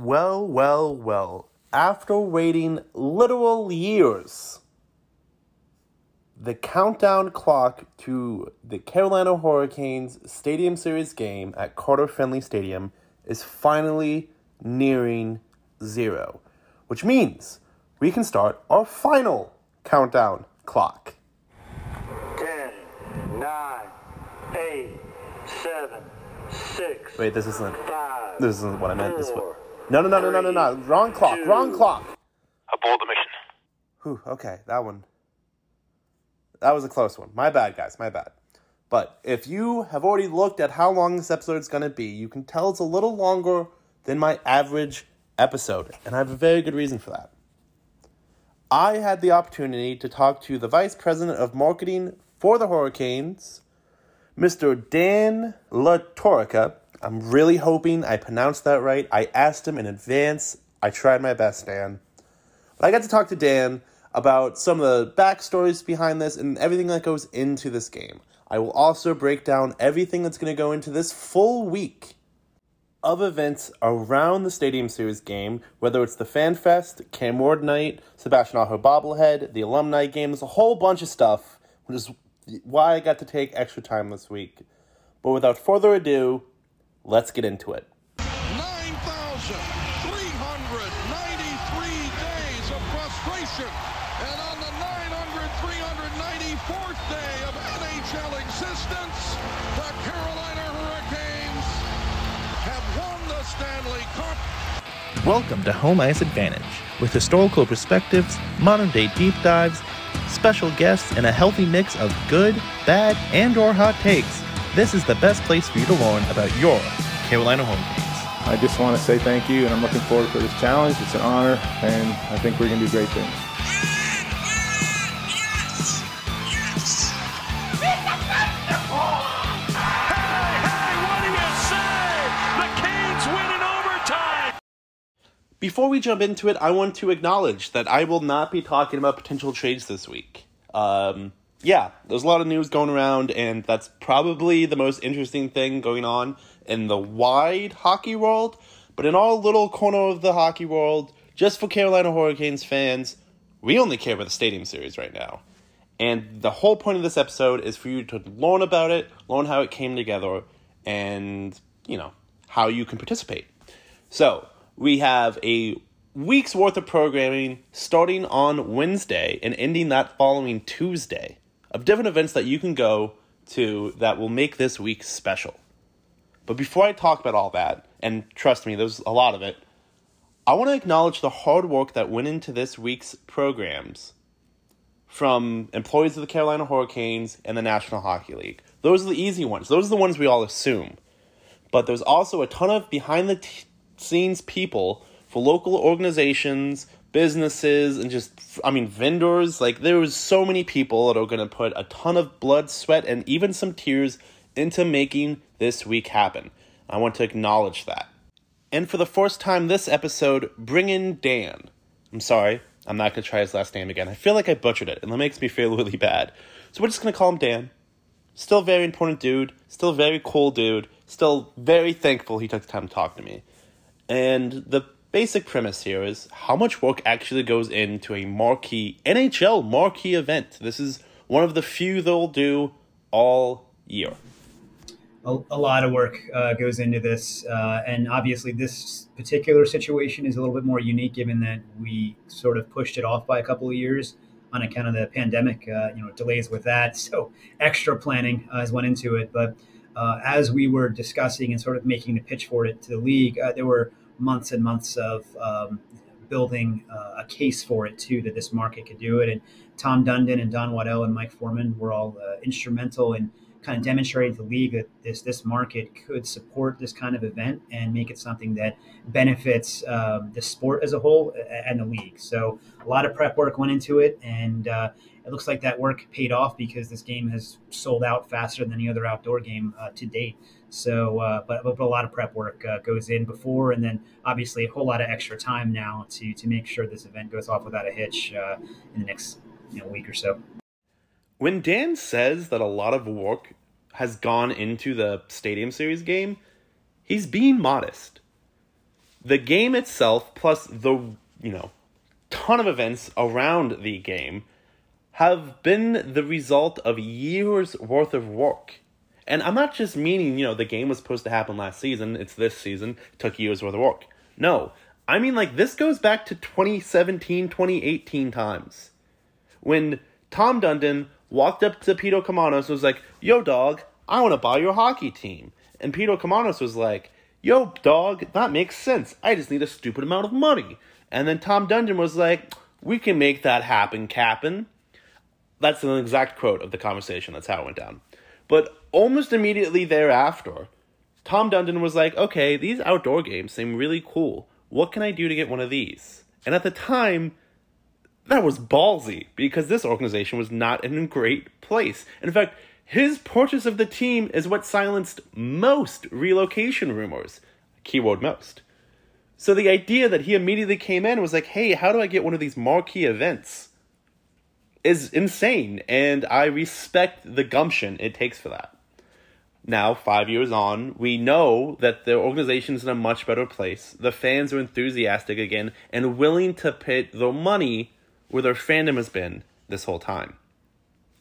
Well, well, well. After waiting literal years, the countdown clock to the Carolina Hurricanes Stadium Series game at Carter Finley Stadium is finally nearing zero, which means we can start our final countdown clock. 10, 9, 8, 7, 6. Wait, this isn't. Five, This isn't what I meant. This way. No, no, no, no, no, no, no. Wrong clock. Wrong clock. Abort the mission. Whew, okay, that one. That was a close one. My bad, guys. My bad. But if you have already looked at how long this episode is going to be, you can tell it's a little longer than my average episode. And I have a very good reason for that. I had the opportunity to talk to the Vice President of Marketing for the Hurricanes, Mr. Dan LaTorraca. I'm really hoping I pronounced that right. I asked him in advance. I tried my best, Dan. But I got to talk to Dan about some of the backstories behind this and everything that goes into this game. I will also break down everything that's going to go into this full week of events around the Stadium Series game, whether it's the Fan Fest, Cam Ward Night, Sebastian Aho Bobblehead, the Alumni Game, there's a whole bunch of stuff, which is why I got to take extra time this week. But without further ado, let's get into it. 9,393 days of frustration. And on the 900, day of NHL existence, the Carolina Hurricanes have won the Stanley Cup. Welcome to Home Ice Advantage, with historical perspectives, modern day deep dives, special guests, and a healthy mix of good, bad, and or hot takes. This is the best place for you to learn about your Carolina Hurricanes. I just want to say thank you, and I'm looking forward for this challenge. It's an honor, and I think we're going to do great things. Before we jump into it, I want to acknowledge that I will not be talking about potential trades this week. Um, yeah, there's a lot of news going around, and that's probably the most interesting thing going on in the wide hockey world. But in our little corner of the hockey world, just for Carolina Hurricanes fans, we only care about the Stadium Series right now. And the whole point of this episode is for you to learn about it, learn how it came together, and, you know, how you can participate. So, we have a week's worth of programming starting on Wednesday and ending that following Tuesday of different events that you can go to that will make this week special. But before I talk about all that, and trust me, there's a lot of it, I want to acknowledge the hard work that went into this week's programs from employees of the Carolina Hurricanes and the National Hockey League. Those are the easy ones. Those are the ones we all assume. But there's also a ton of behind the t- scenes people for local organizations, businesses, and just, I mean, vendors. Like, there was so many people that are going to put a ton of blood, sweat, and even some tears into making this week happen. I want to acknowledge that. And for the first time this episode, bring in Dan. I'm sorry, I'm not going to try his last name again. I feel like I butchered it, and that makes me feel really bad. So we're just going to call him Dan. Still very important dude, still very cool dude, still very thankful he took the time to talk to me. And the basic premise here is how much work actually goes into a marquee NHL marquee event. This is one of the few they'll do all year. a, a lot of work uh, goes into this, uh, and obviously this particular situation is a little bit more unique, given that we sort of pushed it off by a couple of years on account of the pandemic. Uh, you know, delays with that, so extra planning uh, has went into it. But uh, as we were discussing and sort of making the pitch for it to the league, uh, there were months and months of um, building uh, a case for it too that this market could do it. And Tom Dundon and Don Waddell and Mike Foreman were all uh, instrumental in kind of demonstrating to the league that this this market could support this kind of event and make it something that benefits um, the sport as a whole and the league. So a lot of prep work went into it, and uh, it looks like that work paid off because this game has sold out faster than any other outdoor game uh, to date. So, uh, but, but a lot of prep work uh, goes in before, and then obviously a whole lot of extra time now to to make sure this event goes off without a hitch uh, in the next you know, week or so. When Dan says that a lot of work has gone into the Stadium Series game, he's being modest. the game itself, plus the, you know, ton of events around the game, have been the result of years worth of work. And I'm not just meaning, you know, the game was supposed to happen last season, it's this season, took years worth of work. No, I mean, like, this goes back to 2017, 2018 times. When Tom Dundon walked up to Peter Karmanos and was like, Yo, dog, I want to buy your hockey team. And Peter Karmanos was like, Yo, dog, that makes sense. I just need a stupid amount of money. And then Tom Dundon was like, We can make that happen, Cap'n. That's an exact quote of the conversation. That's how it went down. But almost immediately thereafter, Tom Dundon was like, okay, these outdoor games seem really cool. What can I do to get one of these? And at the time, that was ballsy because this organization was not in a great place. In fact, his purchase of the team is what silenced most relocation rumors. Keyword most. So the idea that he immediately came in was like, hey, how do I get one of these marquee events? Is insane, and I respect the gumption it takes for that. Now, five years on, we know that the organization is in a much better place. The fans are enthusiastic again and willing to put their money where their fandom has been this whole time.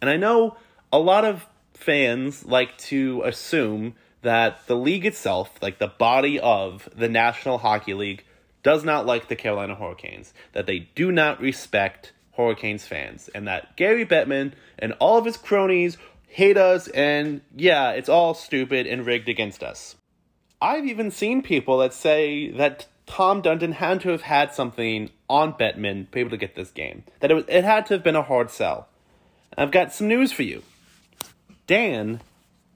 And I know a lot of fans like to assume that the league itself, like the body of the National Hockey League, does not like the Carolina Hurricanes, that they do not respect Hurricanes fans, and that Gary Bettman and all of his cronies hate us, and yeah, it's all stupid and rigged against us. I've even seen people that say that Tom Dundon had to have had something on Bettman to be able to get this game. That it, was, it had to have been a hard sell. I've got some news for you. Dan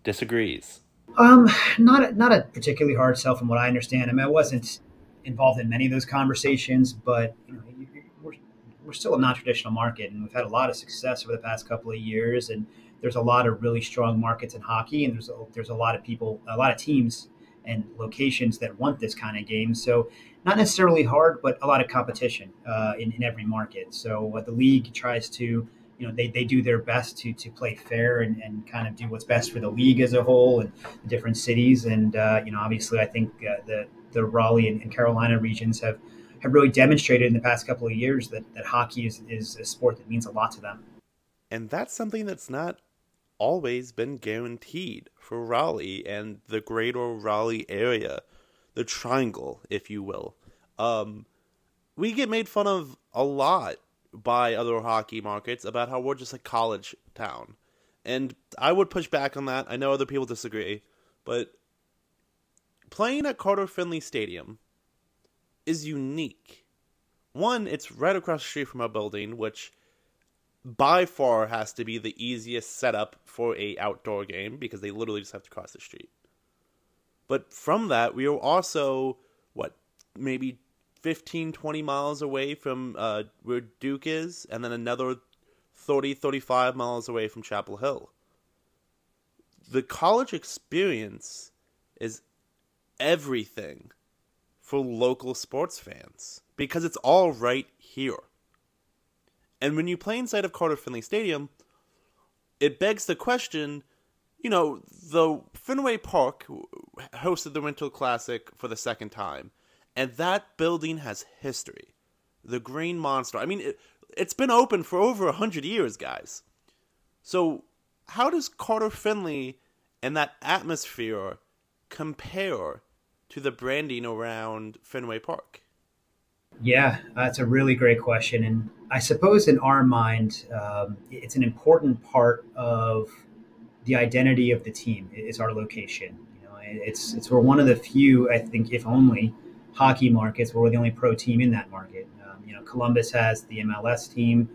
disagrees. Um, not a, not a particularly hard sell from what I understand. I mean, I wasn't involved in many of those conversations, but you know, we're still a non-traditional market, and we've had a lot of success over the past couple of years. And there's a lot of really strong markets in hockey, and there's a, there's a lot of people, a lot of teams and locations that want this kind of game. So not necessarily hard, but a lot of competition uh, in, in every market. So what the league tries to you know they, they do their best to to play fair and, and kind of do what's best for the league as a whole and the different cities and uh, you know obviously I think uh, the the Raleigh and, and Carolina regions have have really demonstrated in the past couple of years that, that hockey is, is a sport that means a lot to them. And that's something that's not always been guaranteed for Raleigh and the greater Raleigh area, the triangle, if you will. Um, we get made fun of a lot by other hockey markets about how we're just a college town. And I would push back on that. I know other people disagree, but playing at Carter Finley Stadium is unique. One, it's right across the street from our building, which by far has to be the easiest setup for a outdoor game because they literally just have to cross the street. But from that, we are also what maybe 15 20 miles away from uh, where Duke is and then another 30 35 miles away from Chapel Hill. The college experience is everything for local sports fans because it's all right here. And when you play inside of Carter Finley Stadium, it begs the question you know, the Fenway Park hosted the Winter Classic for the second time, and that building has history. The Green Monster. I mean, it, it's been open for over a hundred years, guys. So, how does Carter Finley and that atmosphere compare to the branding around Fenway Park? Yeah, that's a really great question. And I suppose in our mind, um, it's an important part of the identity of the team is our location. You know, it's, it's we're one of the few, I think, if only, hockey markets where we're the only pro team in that market. Um, you know, Columbus has the MLS team.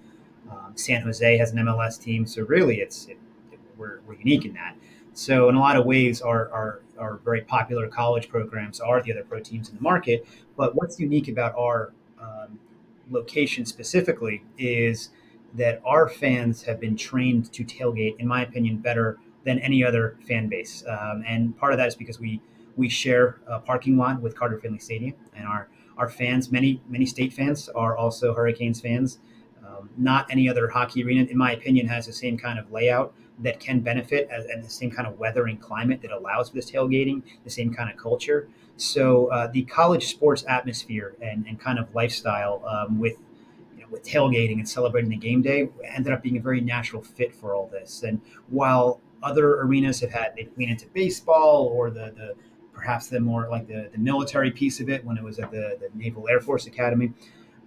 Um, San Jose has an MLS team. So really, it's it, it, we're, we're unique in that. So in a lot of ways, our, our, our very popular college programs are the other pro teams in the market. But what's unique about our um, location specifically is that our fans have been trained to tailgate, in my opinion, better than any other fan base. Um, and part of that is because we we share a parking lot with Carter Finley Stadium, and our our fans, many many state fans, are also Hurricanes fans. Um, not any other hockey arena, in my opinion, has the same kind of layout that can benefit as, and the same kind of weather and climate that allows for this tailgating, the same kind of culture. So uh, the college sports atmosphere and, and kind of lifestyle um, with you know, with tailgating and celebrating the game day ended up being a very natural fit for all this. And while other arenas have had they lean into baseball or the the perhaps the more like the, the military piece of it when it was at the, the Naval Air Force Academy.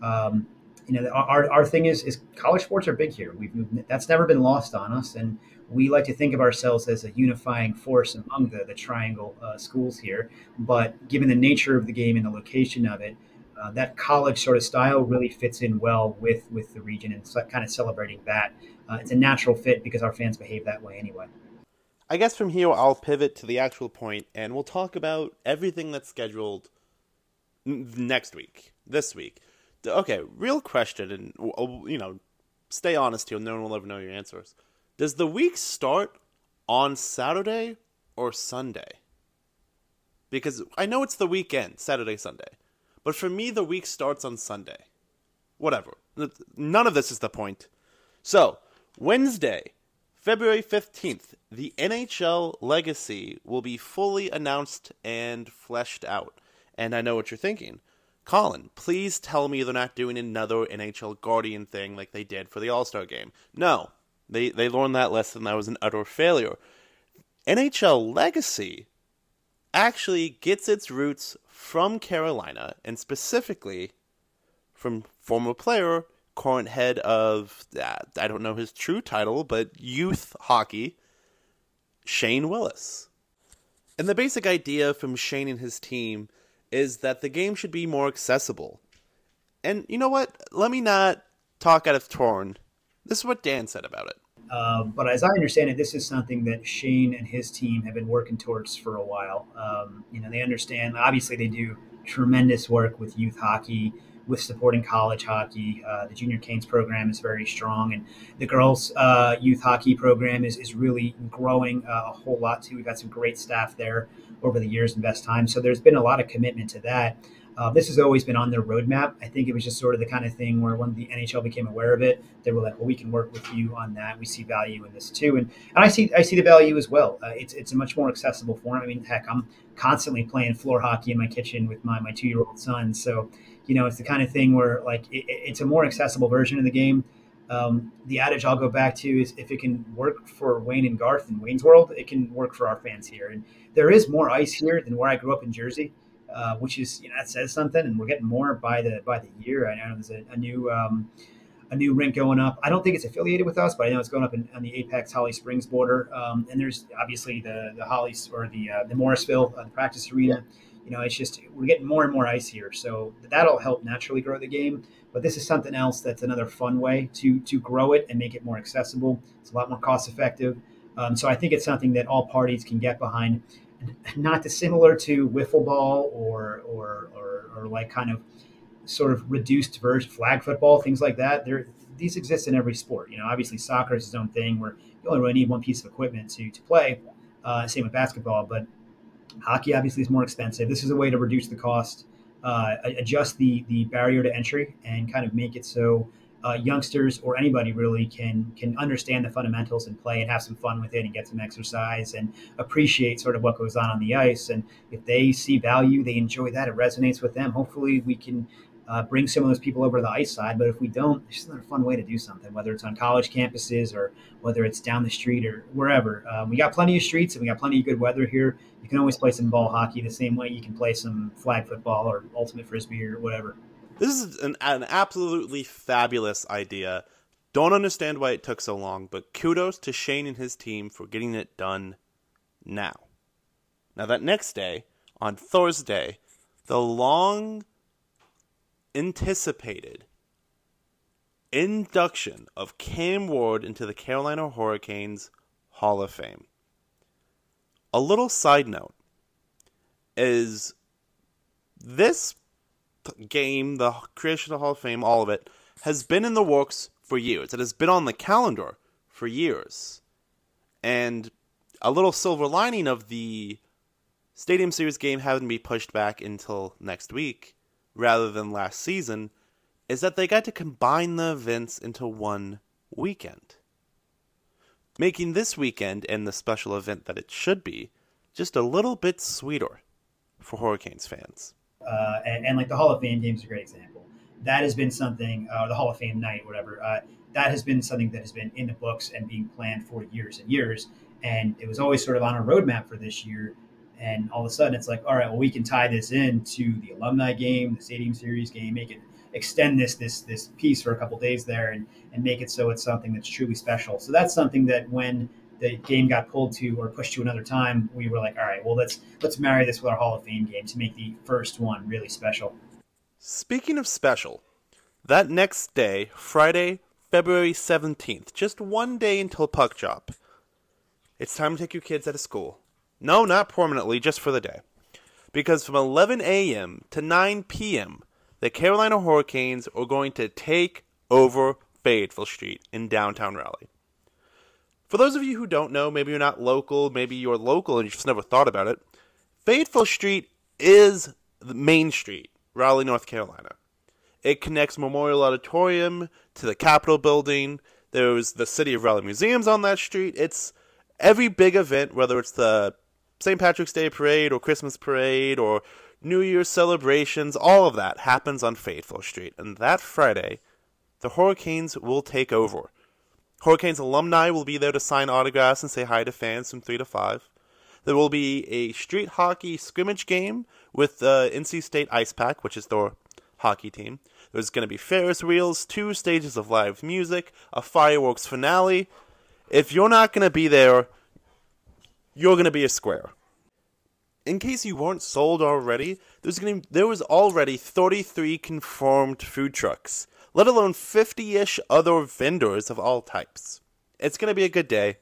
Um, you know, our, our thing is is college sports are big here. We've that's never been lost on us, and we like to think of ourselves as a unifying force among the the triangle uh, schools here. But given the nature of the game and the location of it, uh, that college sort of style really fits in well with with the region and so kind of celebrating that. Uh, it's a natural fit because our fans behave that way anyway. I guess from here I'll pivot to the actual point, and we'll talk about everything that's scheduled next week, this week. Okay, real question, and uh, you know, stay honest here. No one will ever know your answers. Does the week start on Saturday or Sunday? Because I know it's the weekend, Saturday, Sunday. But for me, the week starts on Sunday. Whatever. None of this is the point. So, Wednesday, February 15th, the NHL legacy will be fully announced and fleshed out. And I know what you're thinking. Colin, please tell me they're not doing another NHL Guardian thing like they did for the All Star game. No, they they learned that lesson. That was an utter failure. NHL Legacy actually gets its roots from Carolina, and specifically from former player, current head of uh, I don't know his true title, but youth hockey, Shane Willis. And the basic idea from Shane and his team is that the game should be more accessible. And you know what? Let me not talk out of turn. This is what Dan said about it. Um, but as I understand it, this is something that Shane and his team have been working towards for a while. Um, you know, they understand. Obviously, they do tremendous work with youth hockey, with supporting college hockey. Uh, the Junior Canes program is very strong, and the girls' uh, youth hockey program is, is really growing uh, a whole lot too. We've got some great staff there over the years and best time. So there's been a lot of commitment to that. Uh, this has always been on their roadmap. I think it was just sort of the kind of thing where when the NHL became aware of it, they were like, "Well, we can work with you on that. We see value in this too." And and I see I see the value as well. Uh, it's it's a much more accessible form. I mean, heck, I'm constantly playing floor hockey in my kitchen with my my two year old son. So, you know, it's the kind of thing where like it, it's a more accessible version of the game. Um, the adage I'll go back to is if it can work for Wayne and Garth in Wayne's World, it can work for our fans here. And there is more ice here than where I grew up in Jersey. Uh, which is you know that says something, and we're getting more by the by the year. I know there's a, a new um, a new rink going up. I don't think it's affiliated with us, but I know it's going up in, on the Apex Holly Springs border. Um, and there's obviously the the Hollies or the uh, the Morrisville uh, the practice arena. You know, it's just we're getting more and more ice here, so that'll help naturally grow the game. But this is something else that's another fun way to to grow it and make it more accessible. It's a lot more cost effective. Um, so I think it's something that all parties can get behind not dissimilar to wiffle ball or, or, or, or like kind of sort of reduced version flag football, things like that. There, these exist in every sport. You know, obviously soccer is its own thing where you only really need one piece of equipment to, to play. Uh, same with basketball, but hockey obviously is more expensive. This is a way to reduce the cost, uh, adjust the the barrier to entry, and kind of make it so uh, youngsters or anybody really can can understand the fundamentals and play and have some fun with it and get some exercise and appreciate sort of what goes on on the ice. And if they see value, they enjoy that, it resonates with them. Hopefully, we can uh, bring some of those people over to the ice side. But if we don't, it's just another fun way to do something, whether it's on college campuses or whether it's down the street or wherever. Um, we got plenty of streets and we got plenty of good weather here. You can always play some ball hockey the same way you can play some flag football or ultimate frisbee or whatever. This is an, an absolutely fabulous idea. Don't understand why it took so long, but kudos to Shane and his team for getting it done now. Now, that next day, on Thursday, the long anticipated induction of Cam Ward into the Carolina Hurricanes Hall of Fame. A little side note is this game, the creation of the Hall of Fame, all of it, has been in the works for years. It has been on the calendar for years. And a little silver lining of the Stadium Series game having to be pushed back until next week rather than last season is that they got to combine the events into one weekend, making this weekend and the special event that it should be just a little bit sweeter for Hurricanes fans. Uh, and, and, like the Hall of Fame game is a great example. That has been something, uh, the Hall of Fame night, whatever. Uh, that has been something that has been in the books and being planned for years and years. And it was always sort of on a roadmap for this year. And all of a sudden, it's like, all right, well, we can tie this in to the alumni game, the Stadium Series game, make it extend this this this piece for a couple days there, and and make it so it's something that's truly special. So that's something that when the game got pulled to or pushed to another time, we were like, all right, well let's let's marry this with our Hall of Fame game to make the first one really special. Speaking of special, that next day, Friday, February 17th, just one day until puck drop, it's time to take your kids out of school. No, not permanently, just for the day. Because from 11 a.m. to 9 p.m., the Carolina Hurricanes are going to take over Fayetteville Street in downtown Raleigh. For those of you who don't know, maybe you're not local, maybe you're local and you just never thought about it, Fayetteville Street is the main street, Raleigh, North Carolina. It connects Memorial Auditorium to the Capitol building. There's the City of Raleigh Museums on that street. It's every big event, whether it's the St. Patrick's Day parade or Christmas parade or New Year's celebrations, all of that happens on Fayetteville Street. And that Friday, the Hurricanes will take over. Hurricanes alumni will be there to sign autographs and say hi to fans from 3 to 5. There will be a street hockey scrimmage game with the NC State Ice Pack, which is their hockey team. There's going to be Ferris wheels, two stages of live music, a fireworks finale. If you're not going to be there, you're going to be a square. In case you weren't sold already, there's going there was already 33 confirmed food trucks let alone 50 ish other vendors of all types. It's going to be a good day.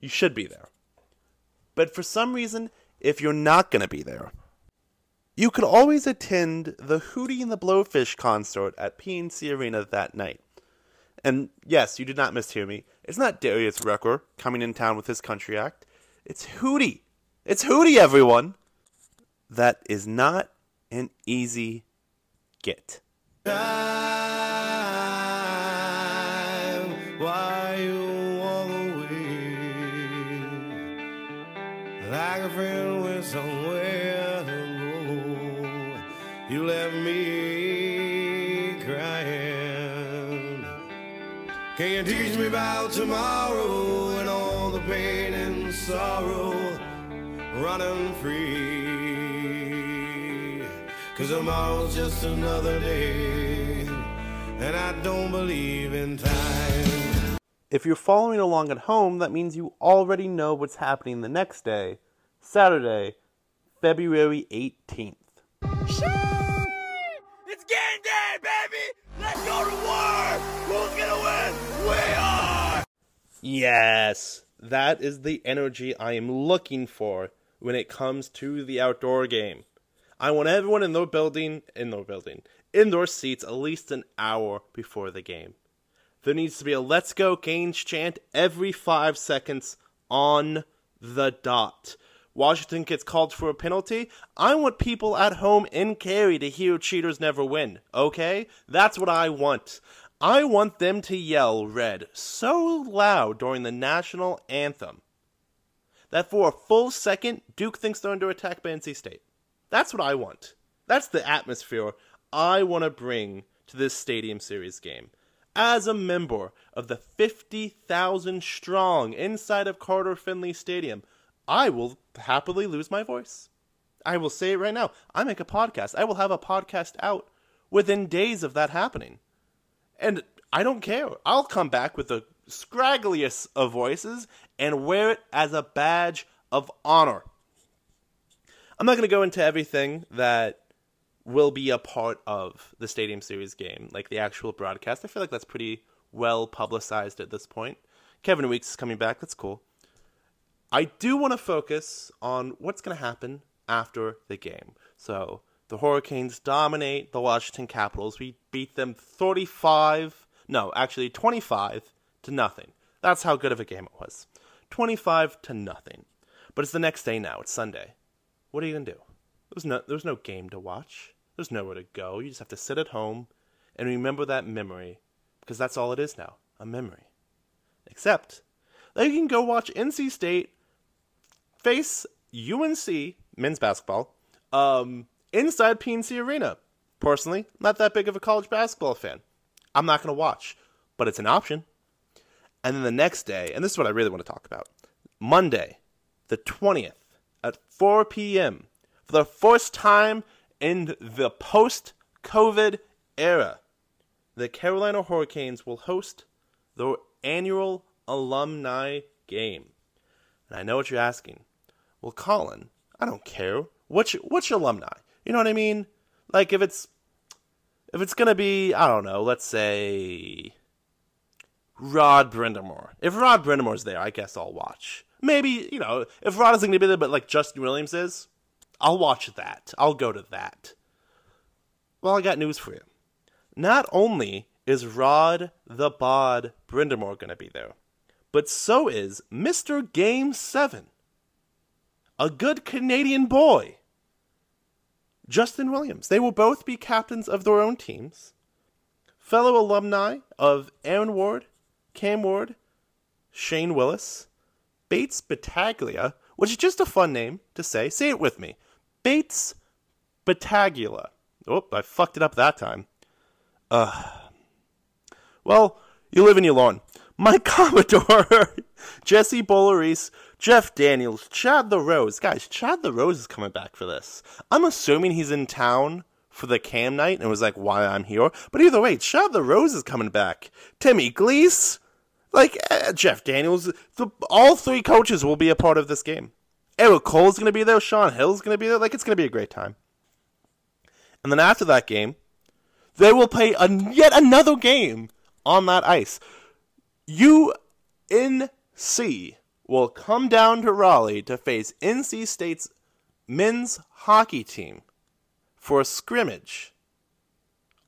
You should be there. But for some reason, if you're not going to be there, you could always attend the Hootie and the Blowfish concert at PNC Arena that night. And yes, you did not mishear me. It's not Darius Rucker coming in town with his country act. It's Hootie. It's Hootie, everyone. That is not an easy get. Why you walk away like a friend with somewhere to go. You left me crying. Can you teach me about tomorrow and all the pain and sorrow running free? Cause tomorrow's just another day, and I don't believe in time. If you're following along at home, that means you already know what's happening the next day, Saturday, February 18th. Shit! It's game day, baby! Let's go to war! Who's gonna win? We are! Yes, that is the energy I am looking for when it comes to the outdoor game. I want everyone in their building, in their building, in their seats at least an hour before the game. There needs to be a let's go Canes chant every five seconds on the dot. Washington gets called for a penalty. I want people at home in Cary to hear cheaters never win, okay? That's what I want. I want them to yell red so loud during the national anthem that for a full second, Duke thinks they're under attack by NC State. That's what I want. That's the atmosphere I want to bring to this Stadium Series game. As a member of the 50,000 strong inside of Carter Finley Stadium, I will happily lose my voice. I will say it right now. I make a podcast. I will have a podcast out within days of that happening. And I don't care. I'll come back with the scraggliest of voices and wear it as a badge of honor. I'm not going to go into everything that will be a part of the Stadium Series game, like the actual broadcast. I feel like that's pretty well publicized at this point. Kevin Weeks is coming back. That's cool. I do want to focus on what's going to happen after the game. So the Hurricanes dominate the Washington Capitals. We beat them 35, no, actually 25 to nothing. That's how good of a game it was. 25 to nothing. But it's the next day now. It's Sunday. What are you gonna do? There's no there's no game to watch. There's nowhere to go. You just have to sit at home and remember that memory because that's all it is now a memory. Except that you can go watch NC State face UNC men's basketball um, inside PNC Arena. Personally, not that big of a college basketball fan. I'm not going to watch, but it's an option. And then the next day, and this is what I really want to talk about Monday, the 20th at 4 p.m., for the first time in the post COVID era, the Carolina Hurricanes will host their annual alumni game. And I know what you're asking. Well, Colin, I don't care. Which which alumni? You know what I mean? Like if it's if it's gonna be, I don't know, let's say Rod Brind'Amour. If Rod Brind'Amour's there, I guess I'll watch. Maybe, you know, if Rod isn't gonna be there, but like Justin Williams is, I'll watch that. I'll go to that. Well, I got news for you. Not only is Rod the Bod Brind'Amour gonna be there, but so is Mr. Game 7. A good Canadian boy. Justin Williams. They will both be captains of their own teams. Fellow alumni of Aaron Ward, Cam Ward, Shane Willis, Bates Battaglia, which is just a fun name to say. Say it with me. Bates Battaglia. Oh, I fucked it up that time. Uh, well, you live and you learn. Mike Commodore, Jesse Boulerice, Jeff Daniels, Chad LaRose. Guys, Chad LaRose is coming back for this. I'm assuming he's in town for the cam night and was like, why I'm here. But either way, Chad LaRose is coming back. Timmy Gleese, like uh, Jeff Daniels, the, all three coaches will be a part of this game. Erik Cole's going to be there. Sean Hill's going to be there. Like, it's going to be a great time. And then after that game, they will play a, yet another game on that ice. UNC will come down to Raleigh to face NC State's men's hockey team for a scrimmage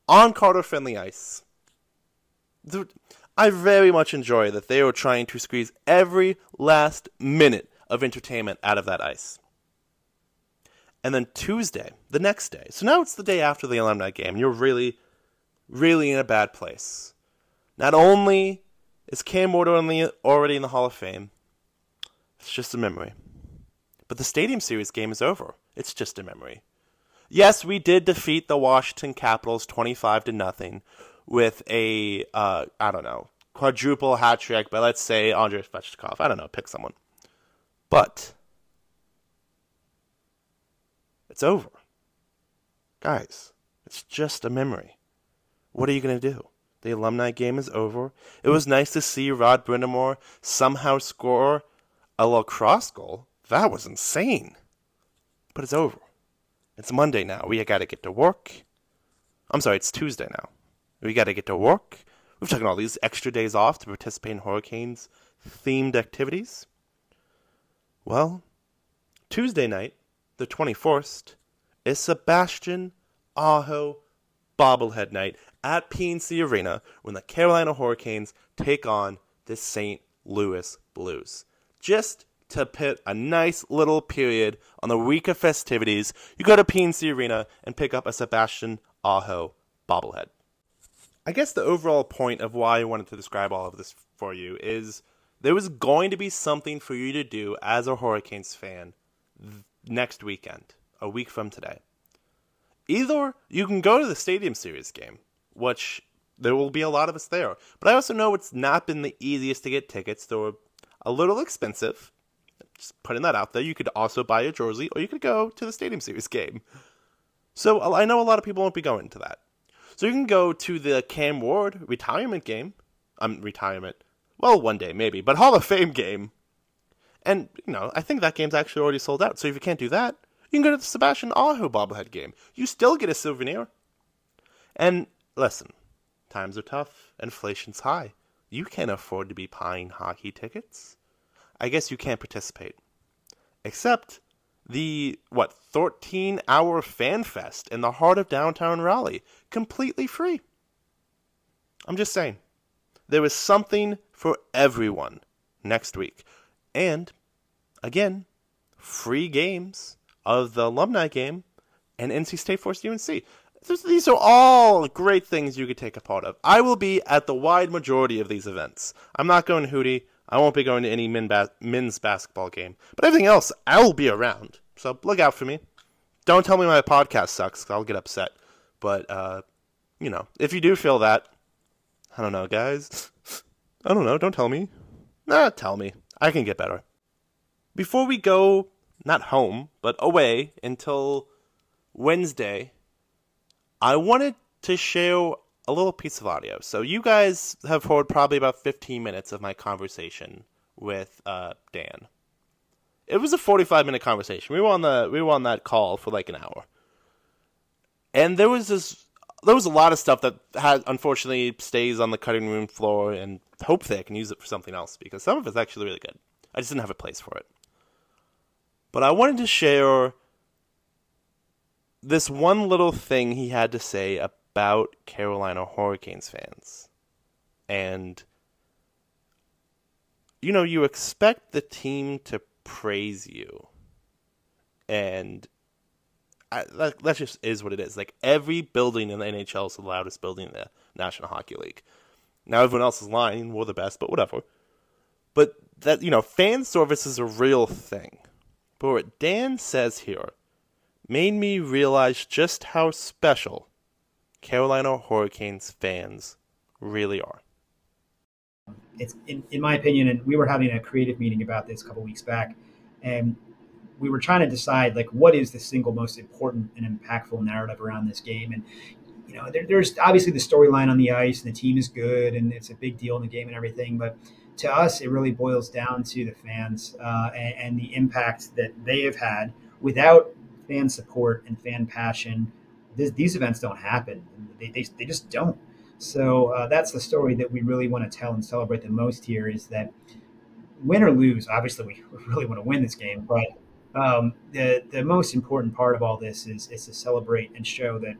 on Carter Finley ice. I very much enjoy that they were trying to squeeze every last minute of entertainment out of that ice. And then Tuesday, the next day. So now it's the day after the alumni game. You're really, really in a bad place. Not only is Cam Ward already in the Hall of Fame, it's just a memory. But the Stadium Series game is over. It's just a memory. Yes, we did defeat the Washington Capitals 25 to nothing with a uh, I don't know, quadruple hat trick but let's say Andrei Svechnikov. I don't know, pick someone. But it's over. Guys, it's just a memory. What are you to do? The alumni game is over. It was nice to see Rod Brind'Amour somehow score a lacrosse goal. That was insane. But it's over. It's Monday now. We got to get to work. I'm sorry, it's Tuesday now. We got to get to work. We've taken all these extra days off to participate in Hurricanes themed activities. Well, Tuesday night, the 21st, is Sebastian Aho bobblehead night at PNC Arena when the Carolina Hurricanes take on the St. Louis Blues. Just to put a nice little period on the week of festivities, you go to PNC Arena and pick up a Sebastian Aho bobblehead. I guess the overall point of why I wanted to describe all of this for you is there was going to be something for you to do as a Hurricanes fan next weekend, a week from today. Either you can go to the Stadium Series game, which there will be a lot of us there, but I also know it's not been the easiest to get tickets. They're a little expensive. Just putting that out there. You could also buy a jersey, or you could go to the Stadium Series game. So I know a lot of people won't be going to that. So you can go to the Cam Ward retirement game. Um, retirement. Well, one day maybe, but Hall of Fame game. And you know, I think that game's actually already sold out. So if you can't do that, you can go to the Sebastian Aho bobblehead game. You still get a souvenir. And listen, times are tough. Inflation's high. You can't afford to be buying hockey tickets. I guess you can't participate. Except the what 13 hour fan fest in the heart of downtown Raleigh, completely free. I'm just saying, there is something for everyone next week. And again, free games of the alumni game and NC State Force UNC. these are all great things you could take a part of. I will be at the wide majority of these events. I'm not going to Hootie. I won't be going to any men bas- men's basketball game. But everything else, I'll be around. So look out for me. Don't tell me my podcast sucks, i I'll get upset. But, uh, you know, if you do feel that, I don't know, guys. I don't know, don't tell me. Nah, tell me. I can get better. Before we go, not home, but away until Wednesday, I wanted to share a little piece of audio. So you guys have heard probably about 15 minutes of my conversation with uh, Dan. It was a 45 minute conversation. We were on the we were on that call for like an hour. And there was this there was a lot of stuff that had unfortunately stays on the cutting room floor and hopefully I can use it for something else because some of it's actually really good. I just didn't have a place for it. But I wanted to share this one little thing he had to say about Carolina Hurricanes fans. And you know, you expect the team to praise you. And I, that, that just is what it is. Like every building in the NHL is the loudest building in the National Hockey League. Now everyone else is lying, we're the best, but whatever. But that you know, fan service is a real thing. But what Dan says here made me realize just how special Carolina Hurricanes fans really are. It's in, in my opinion, and we were having a creative meeting about this a couple weeks back, and we were trying to decide like what is the single most important and impactful narrative around this game and you know there, there's obviously the storyline on the ice and the team is good and it's a big deal in the game and everything but to us it really boils down to the fans uh, and, and, the impact that they have had without fan support and fan passion this, these events don't happen they, they, they just don't so uh, that's the story that we really want to tell and celebrate the most here is that win or lose obviously we really want to win this game but um, the the most important part of all this is is to celebrate and show that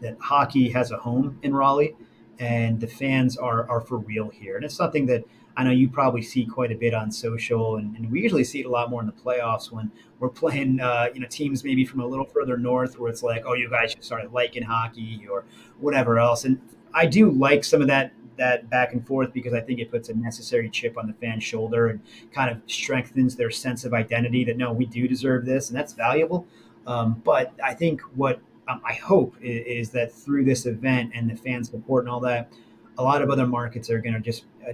that hockey has a home in Raleigh, and the fans are are for real here. And it's something that I know you probably see quite a bit on social, and, and we usually see it a lot more in the playoffs when we're playing, uh, you know, teams maybe from a little further north, where it's like, oh, you guys should start liking hockey or whatever else. And I do like some of that that back and forth because I think it puts a necessary chip on the fan's shoulder and kind of strengthens their sense of identity that no, we do deserve this, and that's valuable. Um, but I think what um, I hope is, is, that through this event and the fan support and all that, a lot of other markets are going to just uh,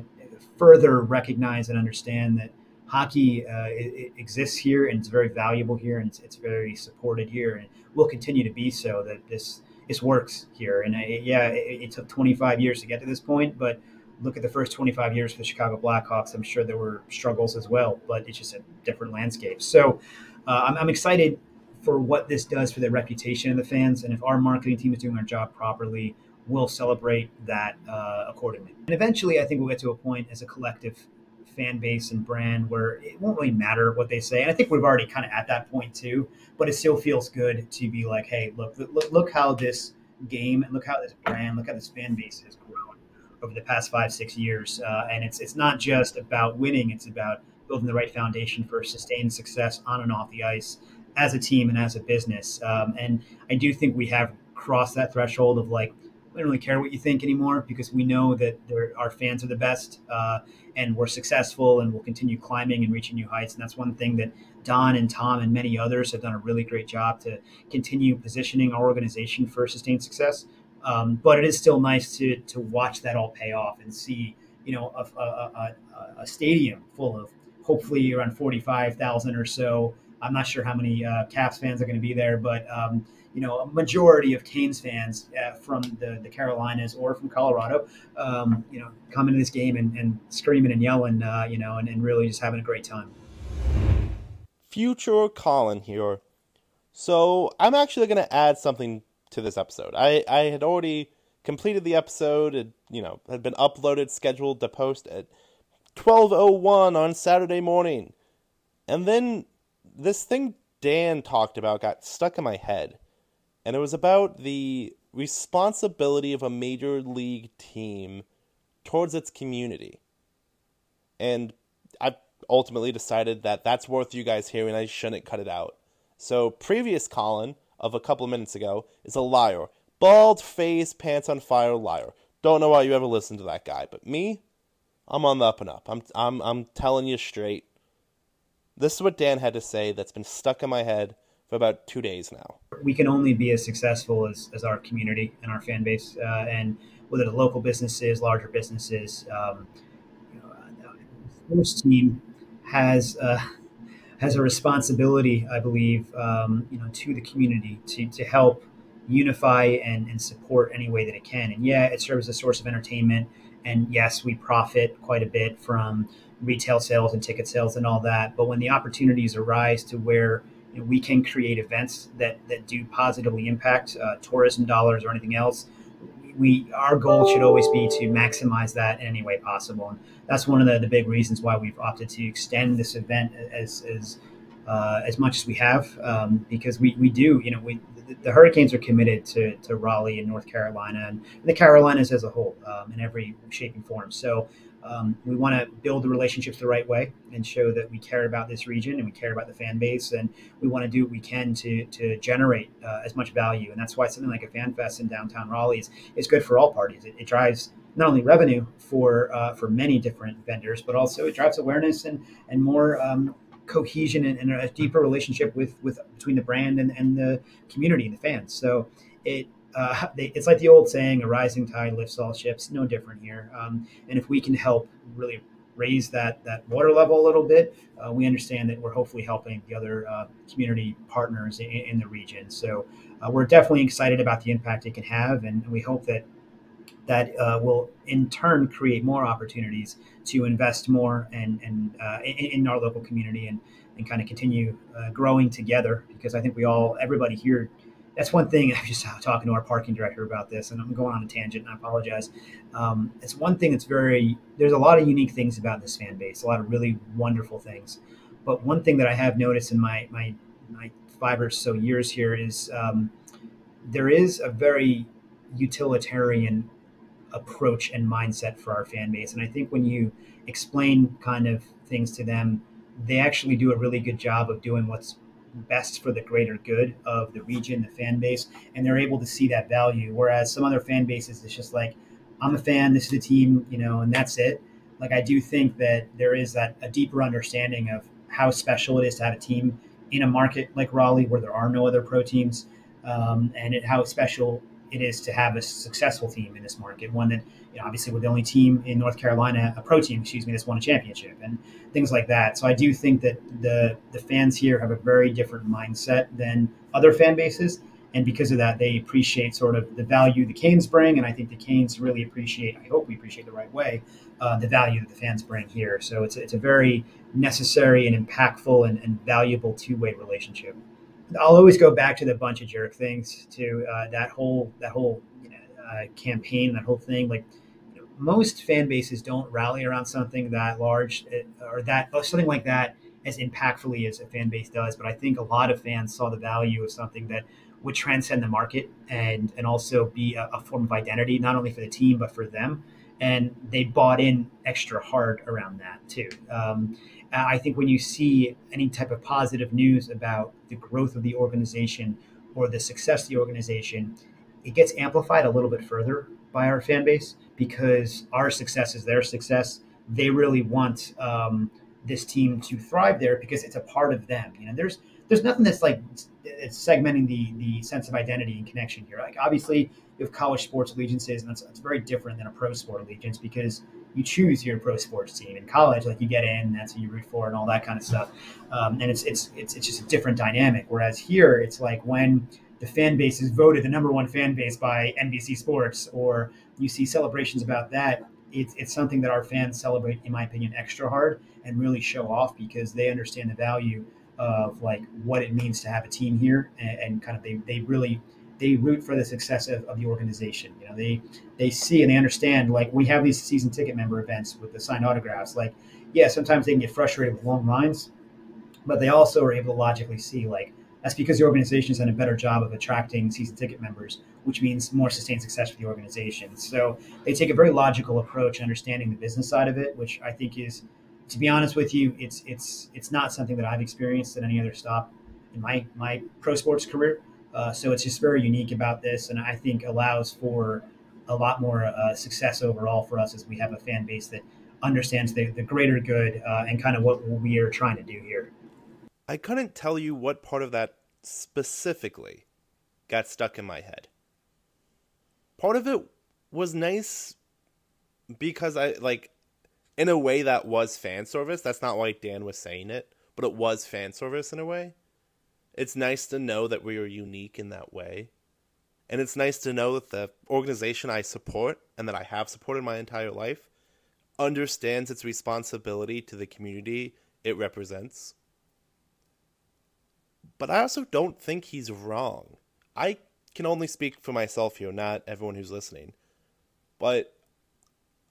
further recognize and understand that hockey uh, it, it exists here and it's very valuable here and it's, it's very supported here and will continue to be so. That this this works here. And I, yeah, it, it, took 25 years to get to this point, but look at the first 25 years for the Chicago Blackhawks. I'm sure there were struggles as well, but it's just a different landscape. So uh, I'm, I'm, excited for what this does for the reputation of the fans. And if our marketing team is doing their job properly, we'll celebrate that uh, accordingly. And eventually, I think we'll get to a point as a collective fan base and brand where it won't really matter what they say. And I think we've already kind of at that point too, but it still feels good to be like, hey, look, look, look how this game and look how this brand, look how this fan base has grown over the past five, six years. Uh, and it's, it's not just about winning, it's about building the right foundation for sustained success on and off the ice as a team and as a business. Um, and I do think we have crossed that threshold of like, we don't really care what you think anymore because we know that our fans are the best uh, and we're successful and we'll continue climbing and reaching new heights. And that's one thing that Don and Tom and many others have done a really great job to continue positioning our organization for sustained success. Um, but it is still nice to to watch that all pay off and see you know a, a, a, a stadium full of hopefully around forty five thousand or so. I'm not sure how many uh, Caps fans are going to be there, but um, you know, a majority of Canes fans uh, from the, the Carolinas or from Colorado, um, you know, coming to this game and, and screaming and yelling, uh, you know, and, and really just having a great time. Future Colin here. So I'm actually going to add something to this episode. I, I had already completed the episode. It, you know, had been uploaded, scheduled to post at 12:01 on Saturday morning. And then this thing Dan talked about got stuck in my head and it was about the responsibility of a major league team towards its community. And I ultimately decided that that's worth you guys hearing. I shouldn't cut it out. So, previous Colin of a couple of minutes ago is a liar. Bald face, pants on fire, liar. Don't know why you ever listened to that guy, but me, I'm on the up and up. I'm I'm I'm telling you straight. This is what Dan had to say that's been stuck in my head for about two days now. We can only be as successful as, as our community and our fan base, uh, and whether the local businesses, larger businesses. Um, you know, this team has uh, has a responsibility, I believe, um, you know, to the community to, to help unify and, and support any way that it can. And yeah, it serves as a source of entertainment. And yes, we profit quite a bit from retail sales and ticket sales and all that. But when the opportunities arise to where we can create events that, that do positively impact uh, tourism dollars or anything else, we our goal should always be to maximize that in any way possible. And that's one of the, the big reasons why we've opted to extend this event as as uh, as much as we have, um, because we, we do, you know, we the Hurricanes are committed to, to Raleigh and North Carolina and the Carolinas as a whole um, in every shape and form. So um, we want to build the relationships the right way and show that we care about this region and we care about the fan base and we want to do what we can to to generate uh, as much value. And that's why something like a fan fest in downtown Raleigh is, is good for all parties. It, it drives not only revenue for uh, for many different vendors, but also it drives awareness and and more um, cohesion and, and, a deeper relationship with with between the brand and, and the community and the fans. So it uh, they, it's like the old saying, "A rising tide lifts all ships." No different here. Um, and if we can help really raise that that water level a little bit, uh, we understand that we're hopefully helping the other uh, community partners in, in, the region. So uh, we're definitely excited about the impact it can have, and we hope that that uh, will in turn create more opportunities to invest more and, and uh, in, in, our local community and, and kind of continue growing together because I think we all, everybody here, that's one thing. I was just talking to our parking director about this, and I'm going on a tangent, and I apologize. Um, it's one thing that's very, there's a lot of unique things about this fan base, a lot of really wonderful things. But one thing that I have noticed in my, my, my five or so years here is um, there is a very utilitarian approach and mindset for our fan base. And I think when you explain kind of things to them, they actually do a really good job of doing what's best for the greater good of the region, the fan base, and they're able to see that value. Whereas some other fan bases, it's just like, I'm a fan, this is a team, you know, and that's it. Like I do think that there is that a deeper understanding of how special it is to have a team in a market like Raleigh where there are no other pro teams, um, and it, how special it is to have a successful team in this market. One that, you know, obviously we're the only team in North Carolina, a pro team, excuse me, that's won a championship and things like that. So I do think that the the fans here have a very different mindset than other fan bases. And because of that, they appreciate sort of the value the Canes bring. And I think the Canes really appreciate, I hope we appreciate the right way, uh, the value that the fans bring here. So it's, it's a very necessary and impactful and, and valuable two way relationship. I'll always go back to the bunch of jerk things to uh, that whole that whole you know, uh, campaign, that whole thing. Like most fan bases don't rally around something that large uh, or that or something like that as impactfully as a fan base does. But I think a lot of fans saw the value of something that would transcend the market and and also be a, a form of identity, not only for the team but for them. And they bought in extra hard around that too. Um, I think when you see any type of positive news about the growth of the organization or the success of the organization, it gets amplified a little bit further by our fan base because our success is their success. They really want um, this team to thrive there because it's a part of them. You know, there's there's nothing that's like it's segmenting the the sense of identity and connection here. Like obviously you have college sports allegiances, and that's, that's very different than a pro sport allegiance because you choose your pro sports team in college. Like you get in, that's who you root for, and all that kind of stuff. Um, and it's, it's it's it's just a different dynamic. Whereas here, it's like when the fan base is voted the number one fan base by NBC Sports, or you see celebrations about that. It's, it's something that our fans celebrate, in my opinion, extra hard and really show off because they understand the value of like what it means to have a team here and, and kind of they, they really they root for the success of, of the organization. You know, they they see and they understand. Like we have these season ticket member events with the signed autographs. Like, yeah, sometimes they can get frustrated with long lines, but they also are able to logically see like that's because the organization has done a better job of attracting season ticket members, which means more sustained success for the organization. So they take a very logical approach, understanding the business side of it, which I think is, to be honest with you, it's it's it's not something that I've experienced at any other stop in my my pro sports career Uh, so it's just very unique about this, and I think allows for a lot more uh, success overall for us as we have a fan base that understands the, the greater good uh, and kind of what we are trying to do here. I couldn't tell you what part of that specifically got stuck in my head. Part of it was nice because I like in a way that was fan service. That's not why Dan was saying it, but it was fan service in a way. It's nice to know that we are unique in that way. And it's nice to know that the organization I support and that I have supported my entire life understands its responsibility to the community it represents. But I also don't think he's wrong. I can only speak for myself here, not everyone who's listening. But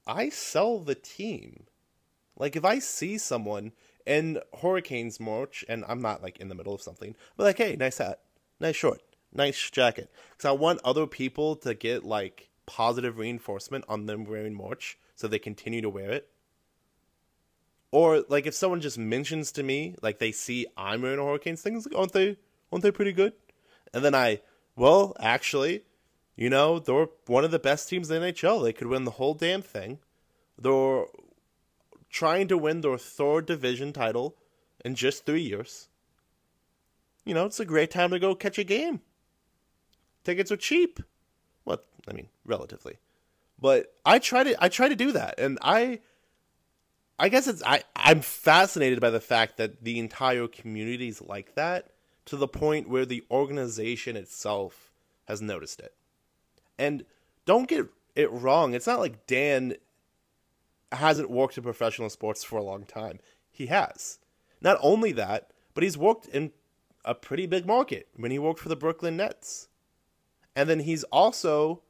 I sell the team. Like if I see someone in Hurricanes merch and I'm not like in the middle of something, but like, hey, nice hat, nice short, nice jacket. Because I want other people to get like positive reinforcement on them wearing merch so they continue to wear it. Or like if someone just mentions to me, like they see I'm wearing a Hurricanes thing, like, aren't they aren't they pretty good? And then I, well, actually, you know, they're one of the best teams in the NHL. They could win the whole damn thing. They're trying to win their third division title in just three years. You know, it's a great time to go catch a game. Tickets are cheap. Well, I mean, relatively. But I try to I try to do that. And I I guess it's I, I'm fascinated by the fact that the entire community is like that to the point where the organization itself has noticed it. And don't get it wrong, it's not like Dan hasn't worked in professional sports for a long time. He has. Not only that, but he's worked in a pretty big market when he worked for the Brooklyn Nets. And then he's also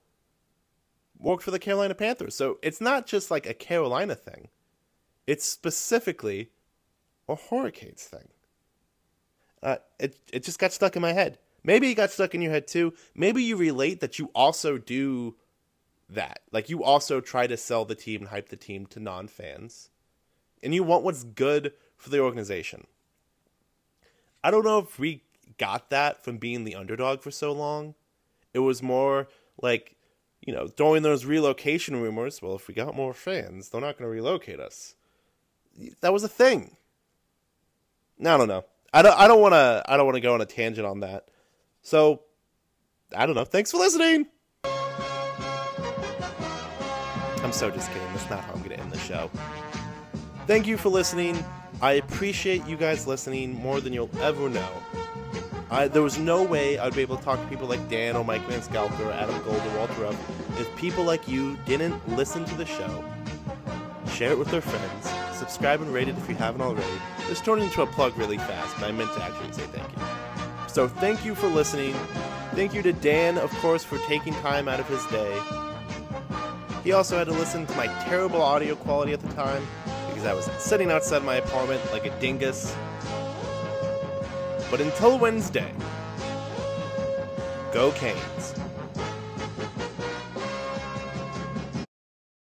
worked for the Carolina Panthers. So it's not just like a Carolina thing. It's specifically a Hurricanes thing. Uh, it it just got stuck in my head. Maybe it got stuck in your head too. Maybe you relate that you also do that. Like you also try to sell the team and hype the team to non fans. And you want what's good for the organization. I don't know if we got that from being the underdog for so long. It was more like, you know, during those relocation rumors, well, if we got more fans, they're not going to relocate us. That was a thing. I don't know. I don't. I don't want to. I don't want to go on a tangent on that. So, I don't know. Thanks for listening. I'm so just kidding. That's not how I'm going to end the show. Thank you for listening. I appreciate you guys listening more than you'll ever know. I, there was no way I'd be able to talk to people like Dan or Mike Van or Adam Gold or Walter Rupp if people like you didn't listen to the show, share it with their friends, subscribe and rate it if you haven't already. This turned into a plug really fast, but I meant to actually say thank you. So thank you for listening. Thank you to Dan, of course, for taking time out of his day. He also had to listen to my terrible audio quality at the time because I was sitting outside my apartment like a dingus. But until Wednesday, go Canes.